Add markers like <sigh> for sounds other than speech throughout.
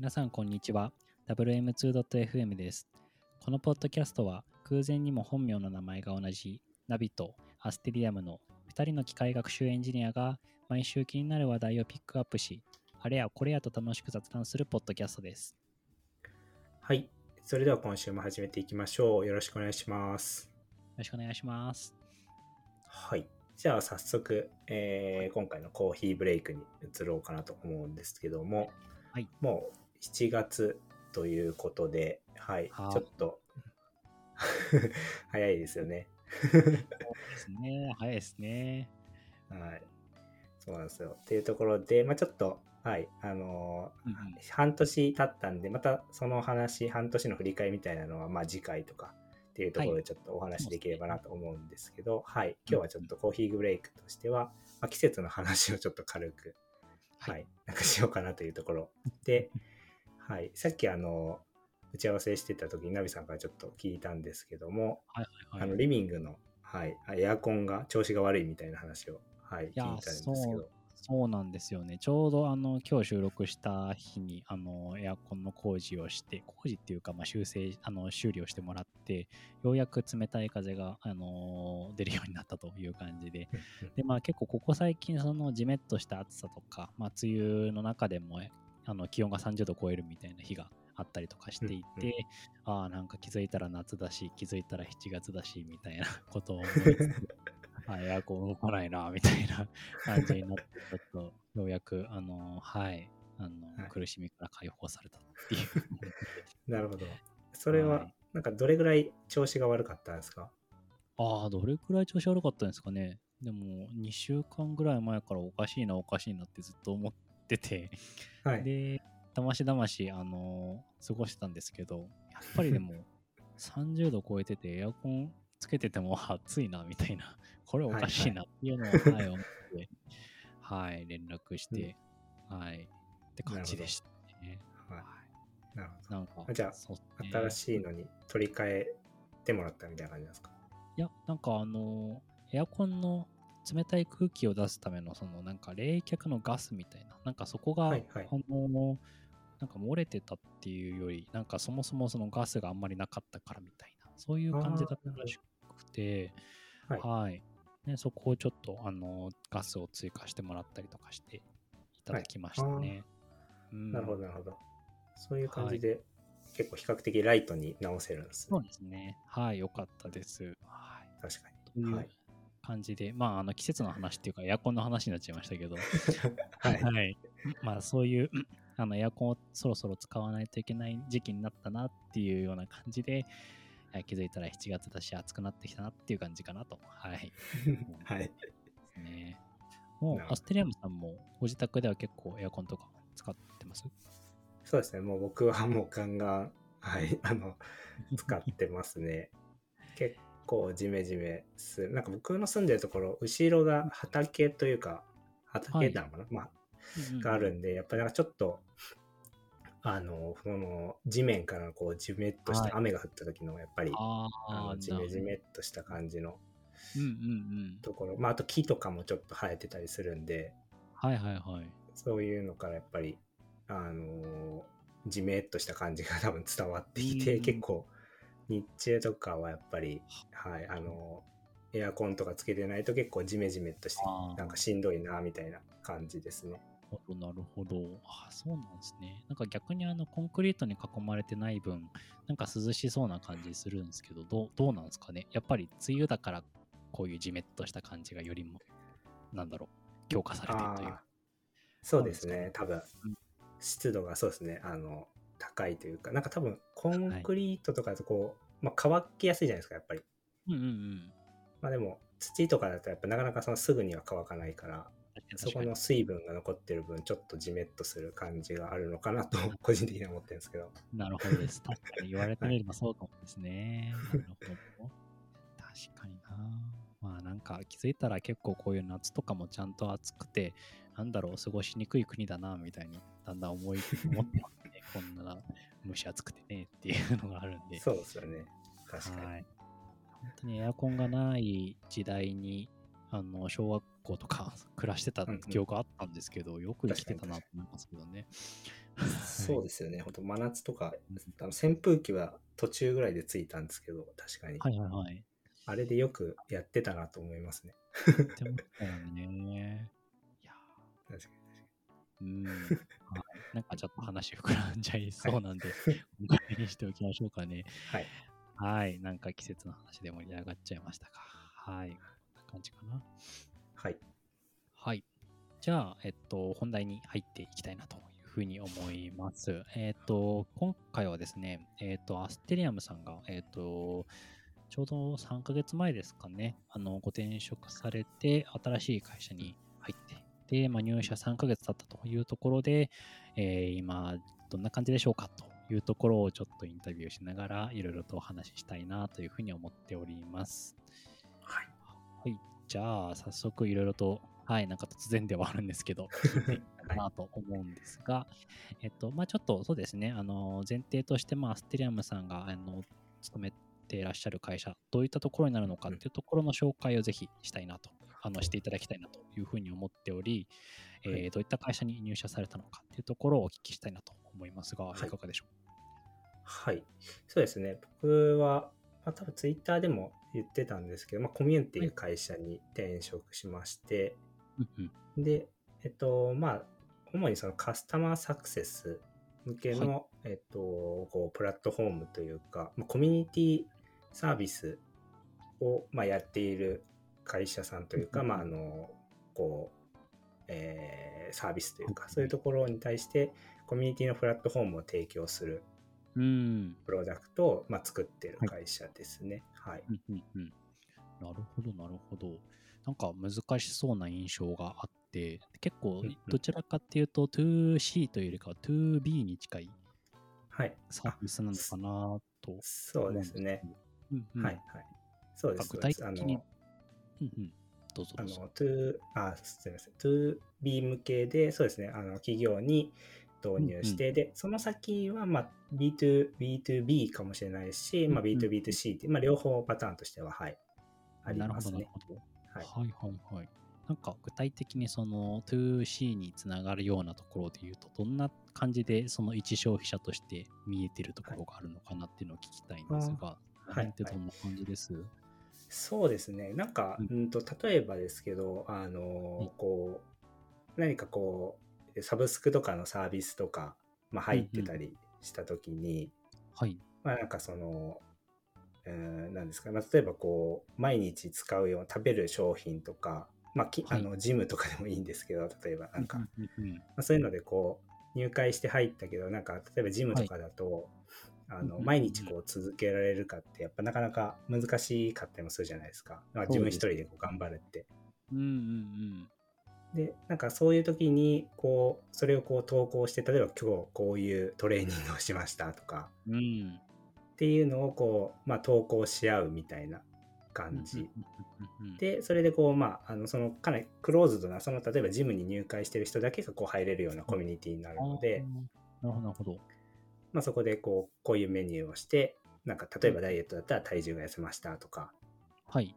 皆さんこんにちは WM2.fm ですこのポッドキャストは空前にも本名の名前が同じナビとアステリアムの2人の機械学習エンジニアが毎週気になる話題をピックアップしあれやこれやと楽しく雑談するポッドキャストですはい。それでは今週も始めていきましょう。よろしくお願いします。よろしくお願いしますはい。じゃあ早速、えー今回のコーヒーブレイクに移ろうかなと思うんですけども、はいもう7月ということで、はい。はいちょっと <laughs> 早いですよね。そうですね早いですねはい。そうなんですよ。っていうところで、まあちょっと、はい。あのーうんうん半年経ったんで、またその話、半年の振り返りみたいなのは、まあ次回とかっていうところでちょっとお話しできればなと思うんですけど、はい。今日はちょっとコーヒーブレイクとしては、まあ、季節の話をちょっと軽く、ははいい。なんかしようかなというところで、はい。さっきあの、打ち合わせしてた時にナビさんからちょっと聞いたんですけども、はいはいはい。あのリビングの、はい、エアコンが調子が悪いみたいな話を、はい、聞いやたんですけど、そうなんですよね。ちょうどあの今日収録した日にあのエアコンの工事をして、工事っていうかまあ修正あの修理をしてもらって、ようやく冷たい風があの出るようになったという感じで、でまあ結構ここ最近そのジメッとした暑さとか、まあ梅雨の中でもあの気温が30度超えるみたいな日があったりとかしていて、うんうんああなんか気づいたら夏だし、気づいたら7月だしみたいなことを思 <laughs> いつつあエアコン動かないな、みたいな感じになって、ちょっと、ようやく、あの、はい、あの、はい苦しみから解放されたっていう。<laughs> なるほど。それははい、なんかどれぐらい調子が悪かったんですか？ああ、どれくらい調子悪かったんですかね。でも、2週間ぐらい前からおかしいな、おかしいなってずっと思ってて、はい。で、だましだまし、あの、過ごしてたんですけど、やっぱりでも、<laughs> 30度超えてて、エアコンつけてても暑いな、みたいな、これおかしいなっていうのを、はい、思って、はい、連絡して、はい、って感じでしたね。はいはなるほい。なんか、あじゃあねど。新しいのに取り替えてもらったみたいな感じですか？いや、なんかあの、エアコンの冷たい空気を出すための、そのなんか冷却のガスみたいな、なんかそこが、はいはいあの、なんか漏れてたっていうより、なんかそもそもそのガスがあんまりなかったからみたいな、そういう感じだったらしくて、はい。はい。ね、そこをちょっと、あの、ガスを追加してもらったりとかしていただきましたね。うんなるほど、なるほど。そういう感じで、結構比較的ライトに直せるんですねそう。ですね。はい、よかったです。はい。確かというに。はい。感じで、まあ、あの季節の話っていうか、エアコンの話になっちゃいましたけど、<laughs> はい。い。まあ、そういう、あのエアコンをそろそろ使わないといけない時期になったなっていうような感じで、い気づいたら7月だし、暑くなってきたなっていう感じかなと。はい。<laughs> はい。ですね。もうアステリアムさんもご自宅では結構エアコンとか使ってます？そうですね。もう僕はもうガンガン、はい。あの、使ってますね。結 <laughs> 構ジメジメする。なんか僕の住んでるところ、後ろが畑というか、畑なのかな、まあ、があるんで、やっぱりなんかちょっと、あの、その地面からこうジメッとしはい。て雨が降った時のやっぱり、あああのジメジメっとした感じのうんうんうん。ところ、まああと木とかもちょっと生えてたりするんで、はいはいはい。そういうのからやっぱり、あの、ジメっとした感じが多分伝わってきて、うん。結構日中とかはやっぱり、はい、あの、エアコンとかつけてないと結構ジメジメっとしてなんかしんどいなみたいな感じですね。なるほど。あそうなんですね。なんか逆にあのコンクリートに囲まれてない分、なんか涼しそうな感じするんですけど、どうどうなんですかね。やっぱり梅雨だからこういうジメッとした感じがよりも、なんだろう、強化されてるというそうですね。多分うん、湿度がそうですね。あの、高いというか、なんか多分、コンクリートとかだとこう、まあ、乾きやすいじゃないですか、やっぱり。うんうんうん。まあでも、土とかだとやっぱなかなかそのすぐには乾かないから、そこの水分が残ってる分、ちょっとジメッとする感じがあるのかなと、<laughs> 個人的には思ってるんですけど。なるほどです。確かに言われてみればそうかもですね。<laughs> なるほど。確かにな。まあなんか気づいたら結構こういう夏とかもちゃんと暑くて、なんだろう、過ごしにくい国だな、みたいにだんだん思い、思ってますね。こんな蒸し暑くてねっていうのがあるんで。そうですよね。確かに。はい。本当にエアコンがない時代に、あの、小学校とか暮らしてた記憶あったんですけど、よく生きてたなと思いますけどね。<laughs> そうですよね。本当真夏とか、あの扇風機は途中ぐらいでついたんですけど、確かに。はいはいはい。あれでよくやってたなと思いますね。って思ったよね。いや確かーうん。はいなんかちょっと話膨らんじゃいそうなんで、今回にしておきましょうかね。に。はい。はい。なんか季節の話で盛り上がっちゃいましたか。はい。こんな感じかな。はい。はい。じゃあ、えっと、本題に入っていきたいなというふうに思います。えっと、今回はですね、えっと、アステリアムさんが、えっと、ちょうど3ヶ月前ですかね、あの、ご転職されて、新しい会社に入って、で、まあ、入社3ヶ月経ったというところで、えー今、どんな感じでしょうかというところをちょっとインタビューしながら、いろいろとお話ししたいなというふうに思っております。はい。はい。じゃあ、早速いろいろと、はい、なんか突然ではあるんですけど、<laughs> かなと思うんですが、えっと、まあちょっとそうですね、あの、前提として、まあアステリアムさんが、あの、勤めていらっしゃる会社、どういったところになるのかっていうところの紹介をぜひしたいなと、あの、していただきたいなというふうに思っており、えーはい。どういった会社に入社されたのかっていうところをお聞きしたいなと思いますが、はい。いかがでしょはい。そうですね。僕は、まあ、多分ツイッターでも言ってたんですけど、まあ、コミュニティいう会社に転職しまして、ううんうん。で、えっと、まあ、主にそのカスタマーサクセス向けの、えっと、こう、プラットフォームというか、まあ、コミュニティサービスを、まあ、やっている会社さんというか、うんまあ、あの、こう、えーサービスというか、そういうところに対して、コミュニティのプラットフォームを提供するうん。プロダクトを、まあ、作ってる会社ですね。はい。うんうんうんなるほど、なるほど。なんか難しそうな印象があって、結構どちらかっていうと 2C というよりかは 2B に近いはい。サービスなのかなとそうですね。うんうんはい。はい。そうです。具体的にうんうん。どうぞ。あの、to、あ、すみません。2B 向けで、そうですね。あの、企業に導入して、で、その先は、まあ、B2、B2B かもしれないし、まあ、うんうん B2B2C って、まあ、両方パターンとしては、はい。ありなるほど、なますねる。ほど。はい。はいはいはい。なんか具体的にその 2C につながるようなところで言うと、どんな感じでその一消費者として見えてるところがあるのかなっていうのを聞きたいんですが、あこの辺ってどんな感じです、そうですね。なんか、ううんと、例えばですけど、あのうん、こう、何かこう、サブスクとかのサービスとか、まあ、入ってたりしたときに、はい。まあなんかその、えーなんですか、まあ、例えばこう、毎日使うような食べる商品とか、まあ、きはい。あのジムとかでもいいんですけど、例えばなんか、まうんうんうん。あ、そういうのでこう、入会して入ったけど、なんか、例えばジムとかだと、あの毎日こう続けられるかって、やっぱなかなか難しかったりもするじゃないですか。まあ、自分一人でこう頑張るって。うんうんで、なんかそういう時に、こう、それをこう投稿して、例えば今日こういうトレーニングをしましたとか、うん。うん。っていうのをこう、まあ、投稿し合うみたいな感じ。で、それでこう、まあ、あの、その、かなりクローズドな、その、例えばジムに入会してる人だけがこう入れるようなコミュニティになるので、なるほど。まあ、そこでこう、こういうメニューをして、なんか、例えばダイエットだったら体重が痩せましたとか、はい。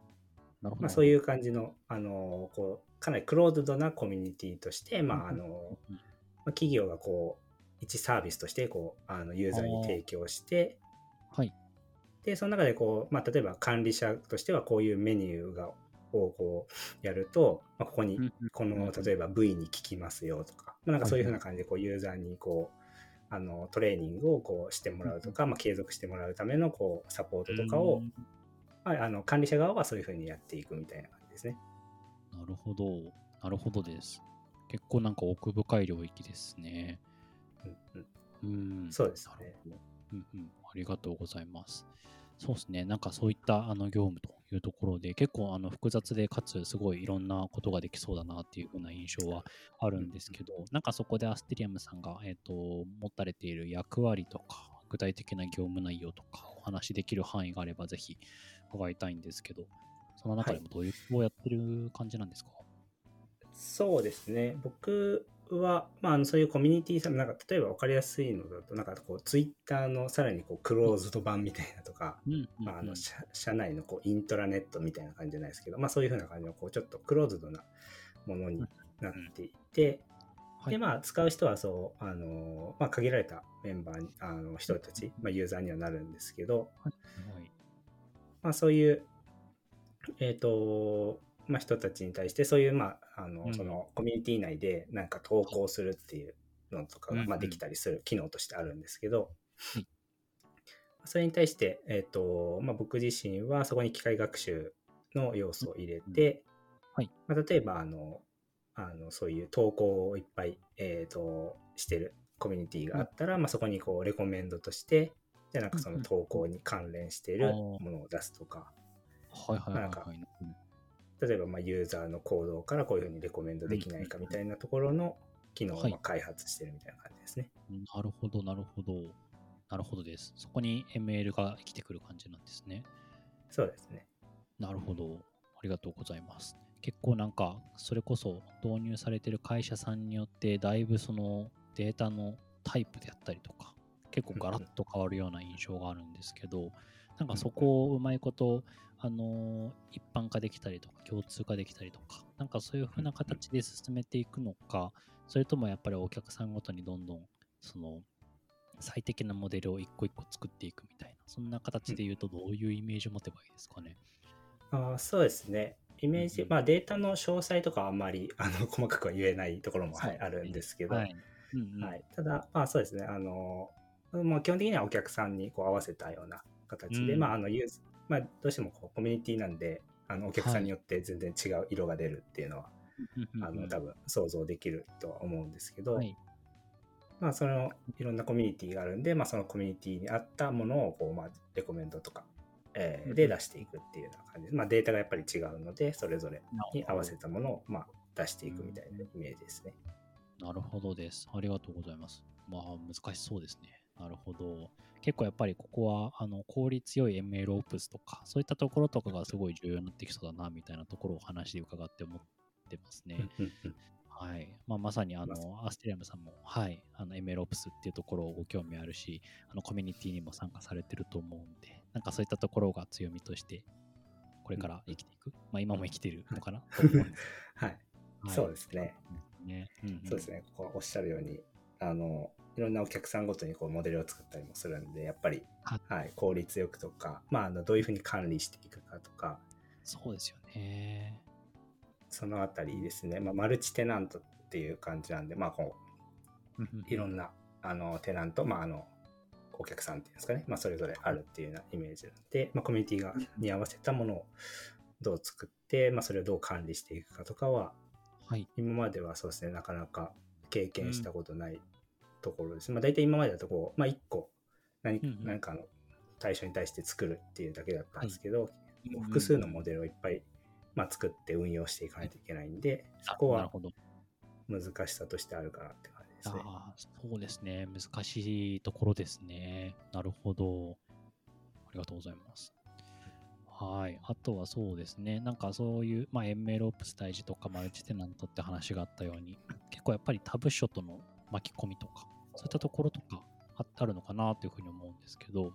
なるほど。まあ、そういう感じの、あの、こう、かなりクローズドなコミュニティとして、まあ、あの、うんまあ企業がこう、一サービスとして、こう、あの、ユーザーに提供して、はい。で、その中でこう、まあ、例えば管理者としてはこういうメニューが、をこう、やると、まあ、ここにこの、例えば V に効きますよとか、まあ、なんかそういうふうな感じで、こう、ユーザーにこう、あの、トレーニングをこうしてもらうとか、まあ、継続してもらうための、こう、サポートとかをうん、まあ、あの、管理者側はそういうふうにやっていくみたいな感じですね。なるほど。なるほどです。結構なんか奥深い領域ですね。うんうんうん。そうですね。うんうん。ありがとうございます。そうですね。なんかそういったあの業務というところで結構あの複雑でかつすごいいろんなことができそうだなっていうふうな印象はあるんですけど、なんかそこでアステリアムさんが、えっと持たれている役割とか具体的な業務内容とかお話しできる範囲があればぜひ伺いたいんですけど、その中でもどういうことをやってる感じなんですか、そうですね。僕は、まあ、あのそういうコミュニティさん、なんか例えば分かりやすいのだと、なんかこう、ツイッターのさらにこうクローズド版みたいなとか、あ、あの社社内のこうイントラネットみたいな感じじゃないですけど、まあ、そういうふうな感じのこうちょっとクローズドなものになっていて、はい。で、まあ、使う人はそう、あの、まあ、限られたメンバーに、あの、人たち、まあ、ユーザーにはなるんですけど、はい。まあ、そういう、えっ、と、まあ、人たちに対して、そういう、まあ、あの、うん。その、コミュニティ内で、なんか投稿するっていうのとかが、うんまあ、できたりする機能としてあるんですけど、はい。それに対して、えっ、と、まあ、僕自身は、そこに機械学習の要素を入れて、はい。まあ、例えば、あの、あのそういう投稿をいっぱい、えー、としてるコミュニティがあったら、まあ、そこにこうレコメンドとしてじゃあなんかその投稿に関連しているものを出すとか、はいはいはいなんか例えばまあユーザーの行動からこういうふうにレコメンドできないかみたいなところの機能を開発してるみたいな感じですね。なるほど、なるほど。なるほどです。そこに ML が来てくる感じなんですね。そうですね。なるほど。ありがとうございます。結構なんか、それこそ導入されてる会社さんによって、だいぶそのデータのタイプであったりとか、結構ガラッと変わるような印象があるんですけど、なんかそこをうまいこと、あのー一般化できたりとか、共通化できたりとか、なんかそういう風な形で進めていくのか、それともやっぱりお客さんごとにどんどん、その、最適なモデルを一個一個作っていくみたいな、そんな形で言うとどういうイメージを持てばいいですかね？あーそうですね。イメージ、うんまあデータの詳細とかはあんまり <laughs> あの細かくは言えないところも、はい、あるんですけど、はい。うんうん。はい、ただ、まあそうですね、あの、もう基本的にはお客さんにこう合わせたような形で、うんまああのユーズ、まあどうしてもこうコミュニティなんで、あのお客さんによって全然違う色が出るっていうのは、あの多分想像できるとは思うんですけど、はい。まあそのいろんなコミュニティがあるんで、まあそのコミュニティに合ったものをこう、まあレコメンドとか、えーうんで出していくっていうような感じで、まあデータがやっぱり違うので、それぞれに合わせたものをまあ出していくみたいなイメージですね。なるほどです。ありがとうございます。まあ、難しそうですね。なるほど。結構やっぱりここは、あの、効率よい ML オプスとか、そういったところとかがすごい重要になってきそうだな、みたいなところをお話で伺って思ってますね。はい。まあ、まさに、あまの、アステリアムさんも、はい、あの、ML オプスっていうところをご興味あるし、あの、コミュニティにも参加されてると思うんで、なんかそういったところが強みとして、これから生きていく？まあ、今も生きてるのかな、<laughs> はい、はいそうですね。ね。うんうんそうですね、ここおっしゃるように、あの、いろんなお客さんごとにこうモデルを作ったりもするんで、やっぱり、ははい、効率よくとか、まあ、あのどういうふうに管理していくかとか、そうですよね。そのあたりですね、まあ、マルチテナントっていう感じなんで、まあ、こう、いろんなあのテナント、まあ、あの、お客さんっていうんですかね、まあ、それぞれあるっていうようなイメージなんで、まあ、コミュニティがに合わせたものをどう作って、まあ、それをどう管理していくかとかは、はい。今まではそうですね、なかなか経験したことないところです。まあ大体今までだとこう、まあ1個何,、何かの対象に対して作るっていうだけだったんですけど、うん複数のモデルをいっぱい、まあ、作って運用していかないといけないんで、そこは。難しさとしてあるかなって感じですね。ああ、そうですね。難しいところですね。なるほど。ありがとうございます。はい。あとはそうですね。なんかそういう、まあ、ML オプス大事とかマルチテナントって話があったように、結構やっぱりタブ書との巻き込みとか、そういったところとかああるのかなというふうに思うんですけど、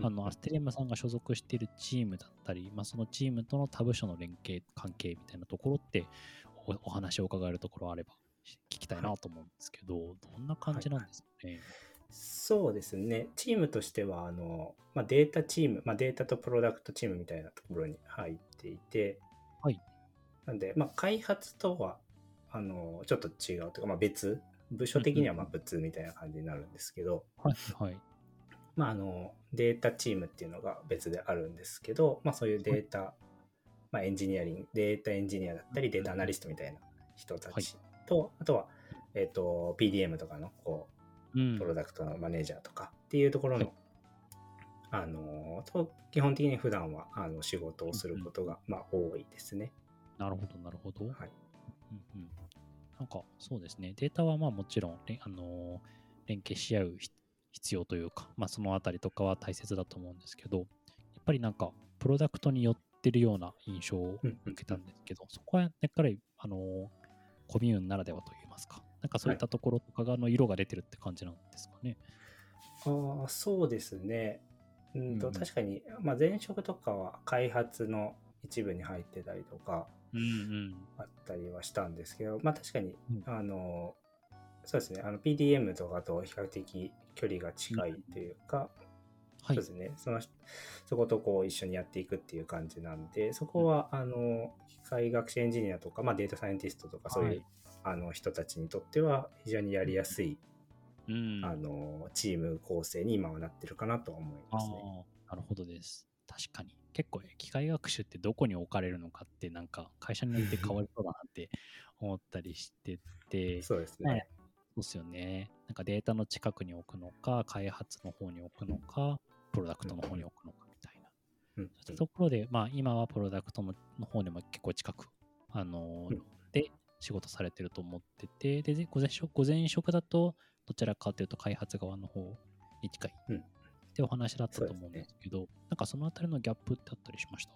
あの、アステリアムさんが所属しているチームだったり、まあ、そのチームとの他部署の連携関係みたいなところってお、お話を伺えるところあれば聞きたいなと思うんですけど、どんな感じなんですかね？そうですね。チームとしては、あの、まあ、データチーム、まあ、データとプロダクトチームみたいなところに入っていて、はい。なんで、まあ、開発とは、あの、ちょっと違うというか、まあ、別、部署的にはまあ別みたいな感じになるんですけど、はい、はい。まあ、あの、データチームっていうのが別であるんですけど、まあ、そういうデータ、まあ、エンジニアリング、データエンジニアだったり、データアナリストみたいな人たちと、あとは、えっ、と、PDM とかの、こう、うん。プロダクトのマネージャーとかっていうところの、はい。あのと基本的に普段はあの仕事をすることが、まあ、多いですね。なるほど、なるほど。はい、うんうん、なんかそうですね、データはまあもちろん、れあのー連携し合うひ必要というか、まあ、そのあたりとかは大切だと思うんですけど、やっぱりなんか、プロダクトによってるような印象をうん受けたんですけど、そこはやっぱり、あのーコミューンならではといいますか、なんかそういったところとかがの色が出てるって感じなんですかね。ああそうですね。うんとうん確かに、まあ、前職とかは開発の一部に入ってたりとかうんうん。あったりはしたんですけど、まあ、確かに、うんあのそうですね、あの PDM とかと比較的距離が近いというか、はいそうですね、そのそことこう一緒にやっていくっていう感じなんで、そこは、あの機械学習エンジニアとか、まあ、データサイエンティストとか、そういう、はいあの人たちにとっては非常にやりやすい、うん。あのチーム構成に今はなってるかなと思いますね。なるほどです。確かに。結構、機械学習ってどこに置かれるのかって、なんか、会社によって変わりそうだなって思ったりしてて、そうですねはい。そうっすよね。なんかデータの近くに置くのか、開発の方に置くのか、プロダクトの方に置くのかみたいな。うんそういったところで、まあ、今はプロダクトのの方にも結構近く、あのーうんで仕事されてると思ってて、で、午前職午前職だと、どちらかというと開発側の方に近いうんってお話だったと思うんでですすけど、なんかそのあたりのギャップってあったりしました？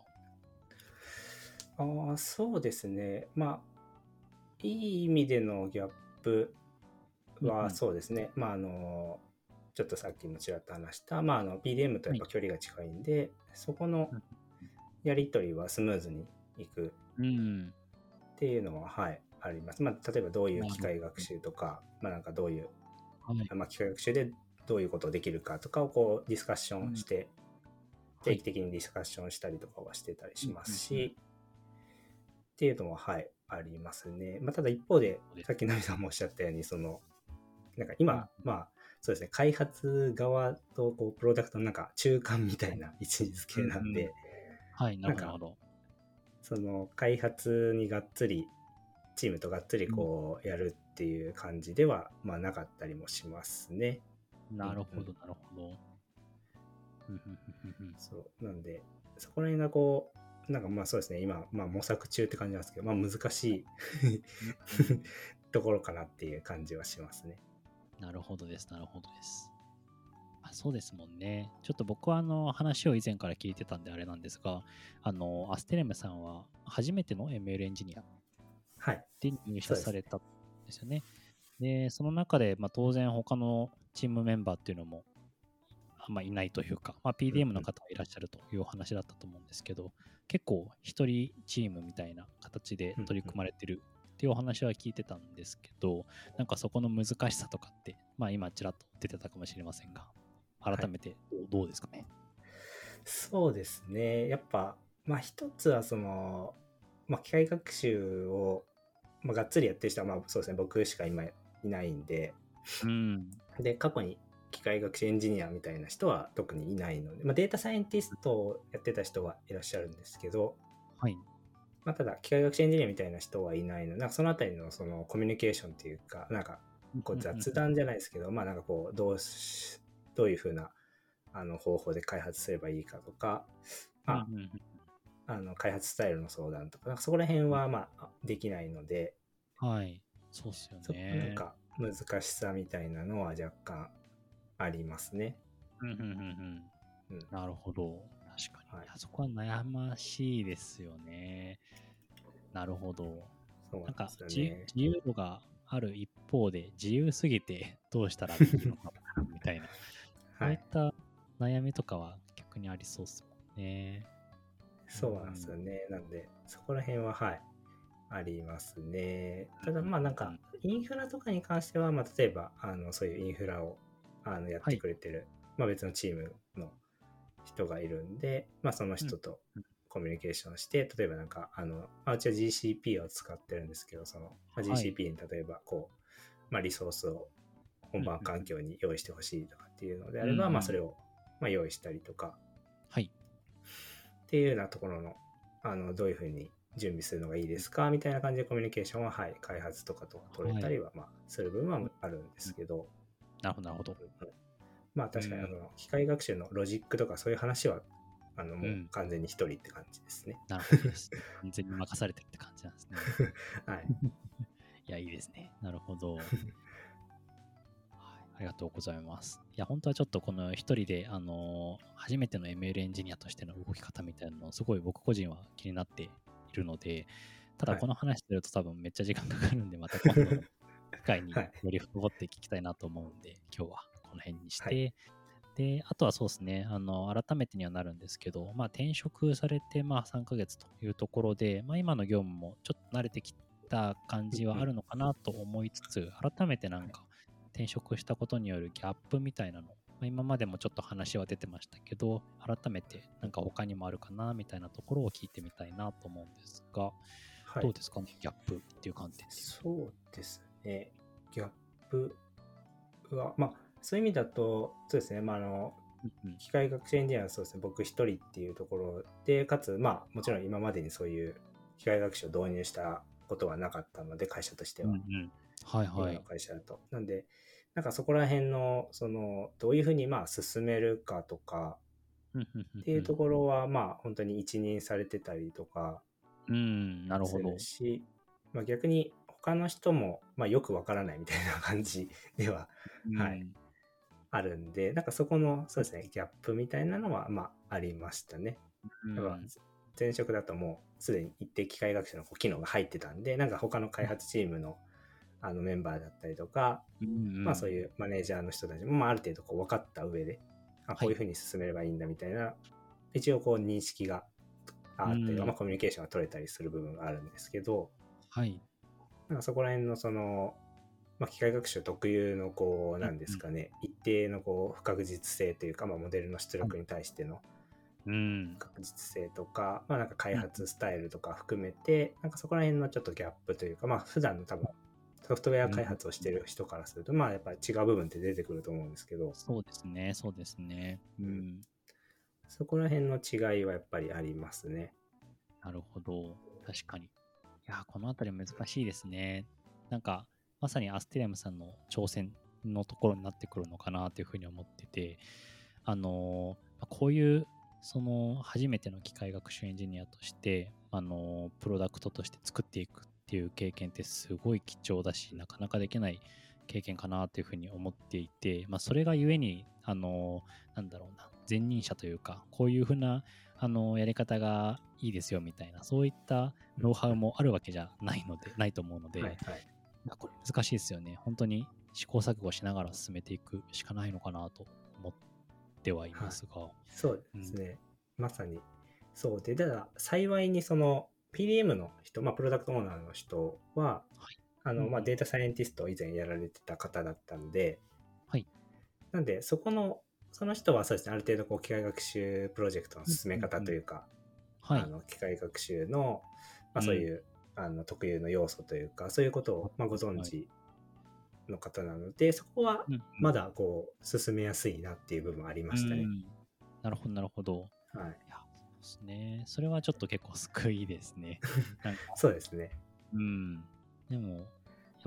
ああ、そうですね。まあ、いい意味でのギャップうんうんはそうですね。まあ、あの、ちょっとさっきもちらっと話した、まあ、あの、PDM とやっぱ距離が近いんで、そこのうんやり取りはスムーズにいくうん。っていうのは、はい、あります。まあ、例えばどういう機械学習とか、まあ、なんかどういう、はい。まあ、機械学習でどういうことをできるかとかをこうディスカッションして、はい。定期的にディスカッションしたりとかはしてたりしますし、っていうのは、はい、ありますね。まあ、ただ一方でさっきナミさんもおっしゃったように、その、なんか今、うん。まあ、そうですね、開発側とこうプロダクトのなんか中間みたいな位置づけなんで、うんはい、なるほど。その開発にがっつりチームとがっつりこうやるっていう感じでは、まあなかったりもしますね。なるほど、うんなるほど。そうなんでそこら辺がこうなんかまあそうですね今、まあ、模索中って感じなんですけど、まあ、難しいところかなっていう感じはしますね。なるほどです、なるほどです。あそうですもんね。ちょっと僕はあの話を以前から聞いてたんであれなんですが、あのアステレムさんは初めての ML エンジニアはい。で入社されたんですよね。でその中で、まあ、当然他のチームメンバーっていうのもあんまいないというか、まあ、PDM の方はいらっしゃるというお話だったと思うんですけど、結構一人チームみたいな形で取り組まれてるっていうお話は聞いてたんですけど、なんかそこの難しさとかって、まあ今ちらっと出てたかもしれませんが、改めてどうですかね？そうですね。やっぱ、まあ一つはその、まあ機械学習を、まあ、がっつりやってる人は、まあそうですね、僕しか今いないんで、うん。で、過去に機械学習エンジニアみたいな人は特にいないので、まあ、データサイエンティストをやってた人はいらっしゃるんですけど、はい。まあ、ただ機械学習エンジニアみたいな人はいないので、なんかそのあたりのそのコミュニケーションっていうか、なんかこう雑談じゃないですけど、まあなんかこう、どうし、どういうふうなあの方法で開発すればいいかとか、まうんうんうんあ、あの開発スタイルの相談とか、なんかそこら辺はまあできないので、はい。そうっすよね。なんか難しさみたいなのは若干ありますね。うんうんうんうんうんなるほど。確かに。はいいやそこは悩ましいですよね。なるほど。そうなんかね。自由度がある一方で、自由すぎてどうしたらできるのかなみたいな、<laughs> そうはいいっ。た悩みとかは逆にありそうっすもんね。そうなんですよね。なんで、そこら辺は、はい、ありますね。ただ、まあなんか、インフラとかに関しては、まあ例えば、あのそういうインフラをあのやってくれてる、まあ別のチームの人がいるんで、まあその人とうん。コミュニケーションして、例えばなんか、あの、まあ、うちは GCP を使ってるんですけど、その、まあ、はい。GCP に例えば、こう、まあリソースを本番環境に用意してほしいとかっていうのであれば、うんうん。まあそれを、まあ、用意したりとか、はい。っていうようなところの、あの、どういうふうに準備するのがいいですか？みたいな感じでコミュニケーションは、はい、開発とかと取れたりは、まあ、する部分はあるんですけど、なるほど、なるほど。まあ、確かに、あうんの、機械学習のロジックとかそういう話は、あの、もううん完全に一人って感じですね。なるほどです。完全に任されてるって感じなんですね。<laughs> はい。いや、いいですね。なるほど。はい、ありがとうございます。いや、本当はちょっとこの一人で、あのー初めての ML エンジニアとしての動き方みたいなのをすごい僕個人は気になっているので、ただはい。この話してると多分めっちゃ時間かかるんで、また今度の <laughs> 機会にはい。より深掘って聞きたいなと思うんで、今日はこの辺にして、はい。で、あとはそうですね、あの、改めてにはなるんですけど、まあ、転職されて、まあ、3ヶ月というところで、まあ、今の業務もちょっと慣れてきた感じはあるのかなと思いつつ、改めてなんか転職したことによるギャップみたいなの、まあ、今までもちょっと話は出てましたけど、改めてなんか他にもあるかなみたいなところを聞いてみたいなと思うんですが、はいどうですかね、ギャップっていう観点で。そうですね。ギャップは、まあ、そういう意味だと、そうですね、まあ、あの、機械学習エンジニアはそうですね、僕一人っていうところで、かつ、まあ、もちろん今までにそういう機械学習を導入したことはなかったので、会社としては。うんうんはいはい。会社だと。なんで、なんかそこら辺の、その、どういうふうにまあ進めるかとかっていうところは、まあ本当に一任されてたりとかうん、なるすほど。るし、まあ逆に他の人も、まあよくわからないみたいな感じ <laughs> でははいうんあるんで、なんかそこの、そうですね、ギャップみたいなのは、まあありましたね。うんやっぱ前職だともうすでに一定機械学習のこう機能が入ってたんで、なんか他の開発チームのあのメンバーだったりとか、まあそうういうマネージャーの人たちも、まあ、ある程度こう分かった上で、あいこういうふうに進めればいいんだみたいな、一応こう認識があったり、うんまあ、コミュニケーションが取れたりする部分があるんですけど、ん。はい。なんかそこら辺のその、まあ、機械学習特有のこう、なんですかね、一定のこう不確実性というか、まあ、モデルの出力に対してのうん不。確実性とか、まあなんか開発スタイルとか含めて、なんかそこら辺のちょっとギャップというか、まあ普段の多分ソフトウェア開発をしてる人からすると、まあやっぱり違う部分って出てくると思うんですけど、そうですね、そうですね。うん。そこら辺の違いはやっぱりありますね。なるほど。確かに。いや、このあたり難しいですね。なんか、まさにアステリアムさんの挑戦のところになってくるのかなというふうに思ってて、あのーこういう、その、初めての機械学習エンジニアとして、あのープロダクトとして作っていくっていう経験ってすごい貴重だし、なかなかできない経験かなというふうに思っていて、まあ、それがゆえに、あのーなんだろうな、前任者というか、こういうふうなあのやり方がいいですよみたいな、そういったノウハウもあるわけじゃないので、ないと思うので、はいはい。これ難しいですよね。本当に試行錯誤しながら進めていくしかないのかなと思ってはいますが。そうですね。まさにそうで、ただ幸いにその PDM の人、まあプロダクトオーナーの人は、はいあの、うんまあデータサイエンティストを以前やられてた方だったんで、はい。なんでそこの、その人はそうですね、ある程度こう機械学習プロジェクトの進め方というか、はいあ。の機械学習の、まあ、そういう、あの特有の要素というかそういうことを、まあ、ご存知の方なので、そこはうんまだこう進めやすいなっていう部分ありましたね。うんなるほど、なるほど。はい、いや、ですね。それはちょっと結構救いですね。<laughs> そうですね。うん。でも、や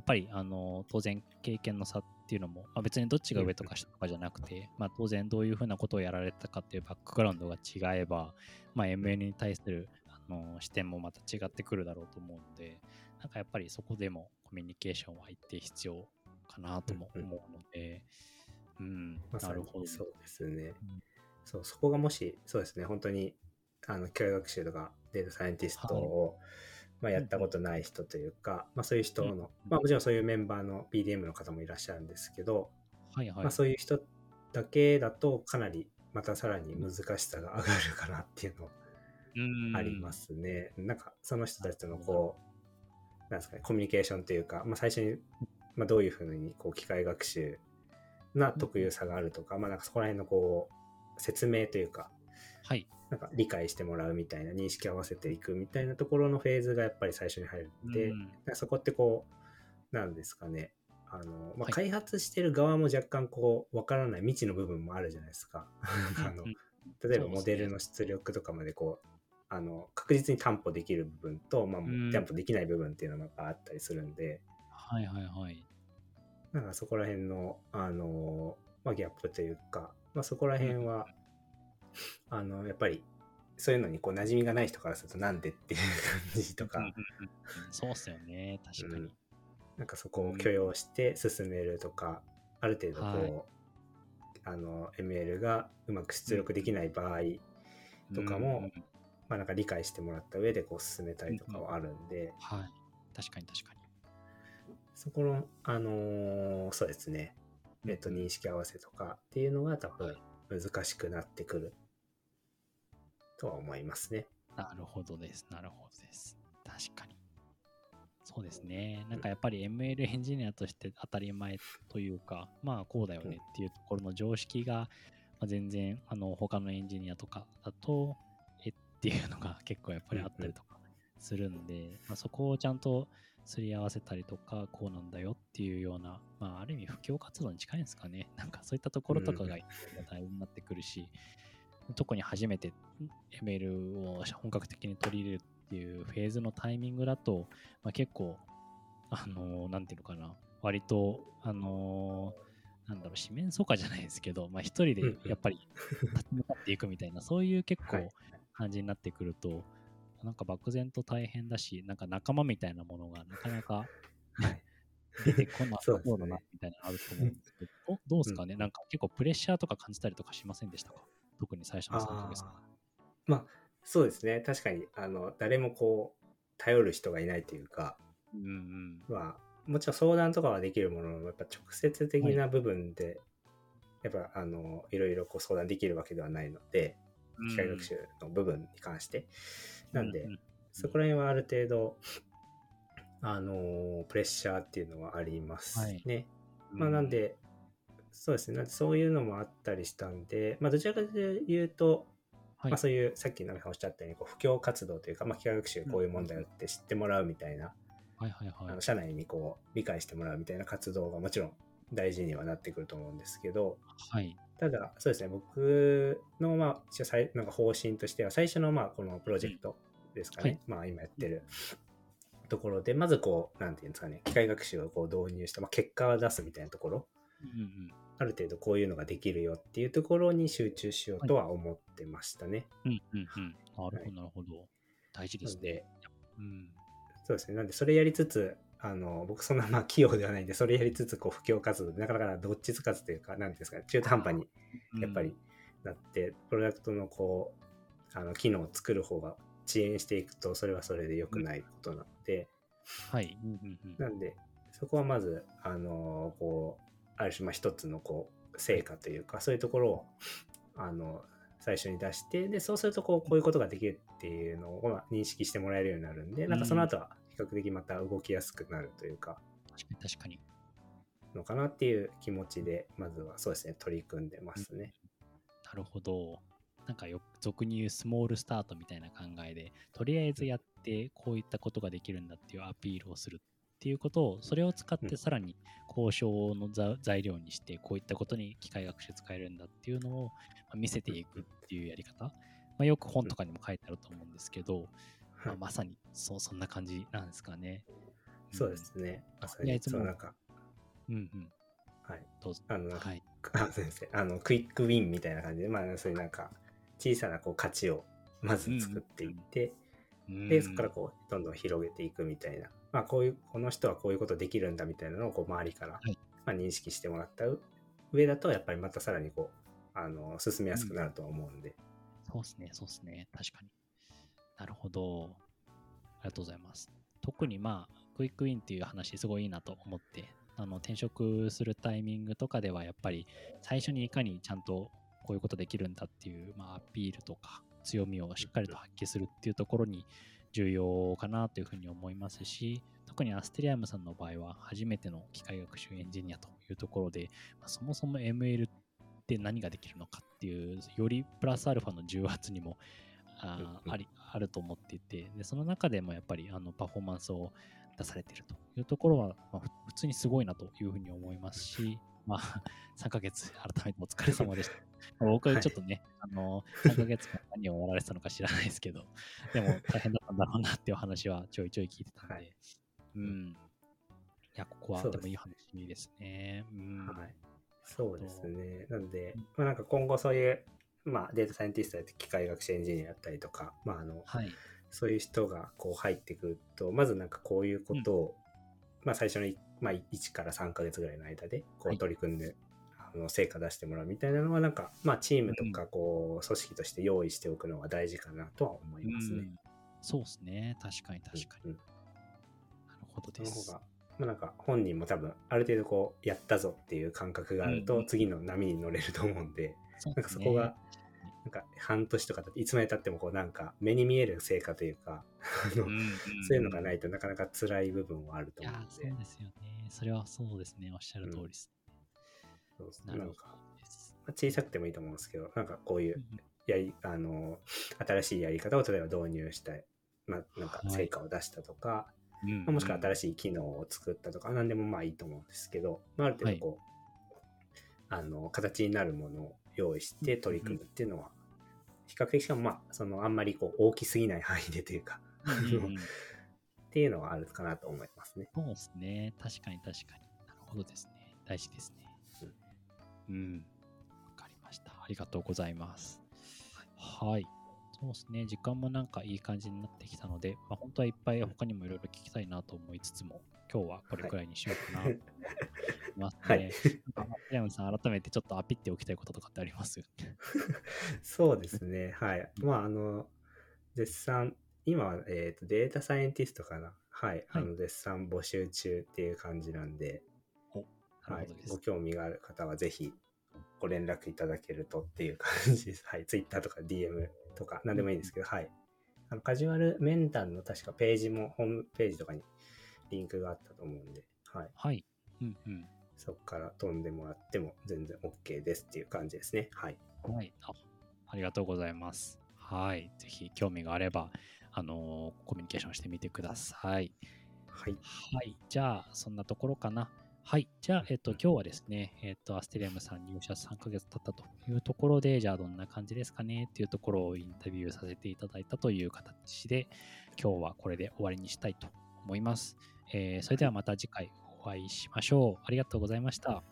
っぱり、あの、当然、経験の差っていうのも、まあ、別にどっちが上とか下とかじゃなくて、まあ、当然、どういうふうなことをやられたかっていうバックグラウンドが違えば、まあ、MN に対するあの視点もまた違ってくるだろうと思うので、なんかやっぱりそこでもコミュニケーションは一定必要かなともうんうん思うので、うん、まさになるほど。そうですね。うんそうそこがもし、そうですね、本当にあの機械学習とかデータサイエンティストを、まあ、やったことない人というか、まあ、そういう人の、うんまあ、もちろんそういうメンバーの BDM の方もいらっしゃるんですけど、はいはい。まあ、そういう人だけだとかなりまたさらに難しさが上がるかなっていうのうんありま。すね。なんかその人たちとのこう、なんですかね、コミュニケーションというか、まあ、最初に、まあ、どういうふうにこう機械学習な特有さがあるとか、まあ、なんかそこら辺のこう説明というか、はい。なんか理解してもらうみたいな認識合わせていくみたいなところのフェーズがやっぱり最初に入って、うん。なんかそこってこうなんですかね。あの、まあ、はい。開発してる側も若干こうわからない未知の部分もあるじゃないですか。<laughs> あのうん例えばモデルの出力とかまでこうあの確実に担保できる部分と、まあ、うん。担保できない部分っていうのがあったりするんで、はいはいはい。なんかそこら辺の、あのまあ、ギャップというか、まあ、そこら辺は、あのやっぱりそういうのにこう馴染みがない人からするとなんでっていう感じとか、うんうんうんそうっすよね、確かに。なんかそこを許容して進めるとか、ある程度こう、はい。あの ML がうまく出力できない場合とかも、うんうんまあ、なんか理解してもらった上でこう進めたりとかはあるんで、はい。確かに確かに。そこの、あのーそうですね、えっと、認識合わせとかっていうのが多分難しくなってくるとは思いますね。なるほどです。なるほどです。確かに。そうですね。なんかやっぱり ML エンジニアとして当たり前というか、まあこうだよねっていうところの常識が、まあ、全然あの他のエンジニアとかだと、えっていうのが <laughs> 結構やっぱりあったりとかするんで、まあ、そこをちゃんとすり合わせたりとか、こうなんだよっていうような、まあある意味布教活動に近いんですかね。なんかそういったところとかが大事になってくるし、特に初めて ML を本格的に取り入れるっていうフェーズのタイミングだと、まあ、結構、あのーなんていうのかな、割と、あのーなんだろう、四面楚歌じゃないですけど、まあ、一人でやっぱり立ち向かっていくみたいな、そういう結構はい。感じになってくると、なんか漠然と大変だし、なんか仲間みたいなものがなかなかはい。出てこな <laughs> そうだなみたいなのあると思うんですけど、どどうですかね、なんか結構プレッシャーとか感じたりとかしませんでしたか？特に最初の3ヶ月。ああ。まあ、そうですね。確かに、あの、誰もこう、頼る人がいないというか、うんうん。まあ、もちろん相談とかはできるものの、やっぱ直接的な部分で、やっぱ、あの、いろいろこう相談できるわけではないので、機械学習の部分に関して。なんで、ううそこら辺はある程度、あの、プレッシャーっていうのはありますね。まあ、なん、で、そうですね。なんでそういうのもあったりしたんで、まあ、どちらかというと、はい。まあ、そういうさっき中さんおっしゃったようにこう布教活動というか、まあ、機械学習こういうもんだよって知ってもらうみたいな、はいはいはい。あの社内にこう理解してもらうみたいな活動がもちろん大事にはなってくると思うんですけどはい。ただそうですね。僕のまあなんか方針としては最初のまあこのプロジェクトですかね、はい。まあ今やってるところでまずこうなんていうんですかね。機械学習をこう導入した、まあ、結果を出すみたいなところある程度こういうのができるよっていうところに集中しようとは思ってましたね。うんうんうん。なるほどなるほど。大事ですね。うん。そうですね。なんで、それやりつつ、あの、僕そんなまあ器用ではないんで、それやりつつ、こう、布教活動で、なかなかどっちつかずというか、なんですか、中途半端にやっぱりなって、プロダクトのこう、あの、機能を作る方が遅延していくと、それはそれで良くないことなので、はい。なんで、そこはまず、あの、こう、ある種、まあ一つのこう、成果というか、そういうところを、あの、最初に出して、で、そうすると、こう、こういうことができるっていうのをまあ認識してもらえるようになるんで、なんかその後は比較的また動きやすくなるというか、確かに確かに。のかなっていう気持ちで、まずはそうですね、取り組んでますね。なるほど。なんかよ俗に言うスモールスタートみたいな考えで、とりあえずやってこういったことができるんだっていうアピールをするっていうことを、それを使っうんてさらに交渉のざ材料にして、こういったことに機械学習使えるんだっていうのをまあ見せていくっていうやり方。まあ、よく本とかにも書いてあると思うんですけど、まあ、はいまさにそうそんな感じなんですかね。そうですね。まさに、いやいつもそうなんか、うん。うんうん。はい。どうぞ。あの、はい。<laughs> あ先生、あの、クイックウィンみたいな感じで、まあ、そういうなんか、小さなこう価値をまず作っていって、で、そこからこう、どんどん広げていくみたいな。まあ、こういう、この人はこういうことできるんだみたいなのを、こう、周りから、はいまあ、認識してもらった上だと、やっぱりまたさらにこう、あの、進めやすくなるとは思うんで。そうですね、そうですね。確かに。なるほど。ありがとうございます。特にまあ、クイックウィンっていう話、すごいいいなと思って、あの転職するタイミングとかでは、やっぱり最初にいかにちゃんとこういうことできるんだっていう、まあ、アピールとか強みをしっかりと発揮するっていうところに重要かなというふうに思いますし、特にアステリアムさんの場合は初めての機械学習エンジニアというところで、まあそもそも ML って何ができるのかっていう、よりプラスアルファの重圧にもあありあると思っていてで、その中でもやっぱりあのパフォーマンスを出されているというところは、まあ、ふ普通にすごいなというふうに思いますし、まあ、3ヶ月改めてお疲れ様でした。まあ僕はちょっとね、あの3ヶ月間何をやられてたのか知らないですけど、でも大変だったんだろうなっていう話はちょいちょい聞いてたんで、はいうん。いや、ここはでもいい話ですね。うん。はい。そうですね。なんでうん、まあなんか今後そういう、まあデータサイエンティストやって機械学習エンジニアやったりとか、まああの、はい。そういう人がこう入ってくると、まずなんかこういうことを、まあ最初のい、まあ、1から3ヶ月ぐらいの間でこはいう取り組んで、あの成果出してもらうみたいなのはなんか、まあチームとかこう組織として用意しておくのは大事かなとは思いますね。うんそうですね。確かに確かに。うんなるほどそです。の方が、まあなんか本人も多分ある程度こうやったぞっていう感覚があると次の波に乗れると思うんで、そうですねなんかそこが、なんか半年とかいつまでたってもこうなんか目に見える成果というか、そういうのがないとなかなか辛い部分はあると思うのでそうですよね。それはそうですね。おっしゃる通りです。そうですなるほなんか。まあ小さくてもいいと思うんですけど、なんかこういううんうんやり、あの、新しいやり方を例えば導入したい、まあ、なんか成果を出したとか、うんまあもしくは新しい機能を作ったとか、何でもまあいいと思うんですけど、まあ、ある程度こう、あの、形になるものを用意して取り組むっていうのは、比較的しかもまあ、そのあんまりこう大きすぎない範囲でというか、うんうんうん <laughs> っていうのはあるかなと思いますね。そうですね。確かに確かに。なるほどですね。大事ですね。うん。わかりました。ありがとうございます。はい。そうですね。時間もなんかいい感じになってきたので、まあ、本当はいっぱい他にもいろいろ聞きたいなと思いつつも、今日はこれくらいにしようかなと思いますね。はいなんかヤムさん、改めてちょっとアピっておきたいこととかってあります？そうですね。はい。まあ、あの、絶賛、今は、えっ、と、データサイエンティストかな。はい。あはいの、絶賛募集中っていう感じなんで、はい。ご興味がある方は、ぜひ、ご連絡いただけるとっていう感じです。はい。Twitter とか DM とか、何でもいいんですけど、はい。あの、カジュアル面談の確かページも、ホームページとかにリンクがあったと思うんで、はい。はい。うんうん。そこから飛んでもらっても全然 OK ですっていう感じですね。はい。はい。あありがとうございます。はい。ぜひ興味があれば、あのーコミュニケーションしてみてください。はい。はい。じゃあ、そんなところかな。はい。じゃあ、えっと、今日はですね、えっと、アステリアムさん入社3ヶ月経ったというところで、じゃあ、どんな感じですかねっていうところをインタビューさせていただいたという形で、今日はこれで終わりにしたいと思います。えーそれではまた次回お会いしましょう。ありがとうございました。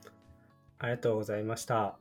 ありがとうございました。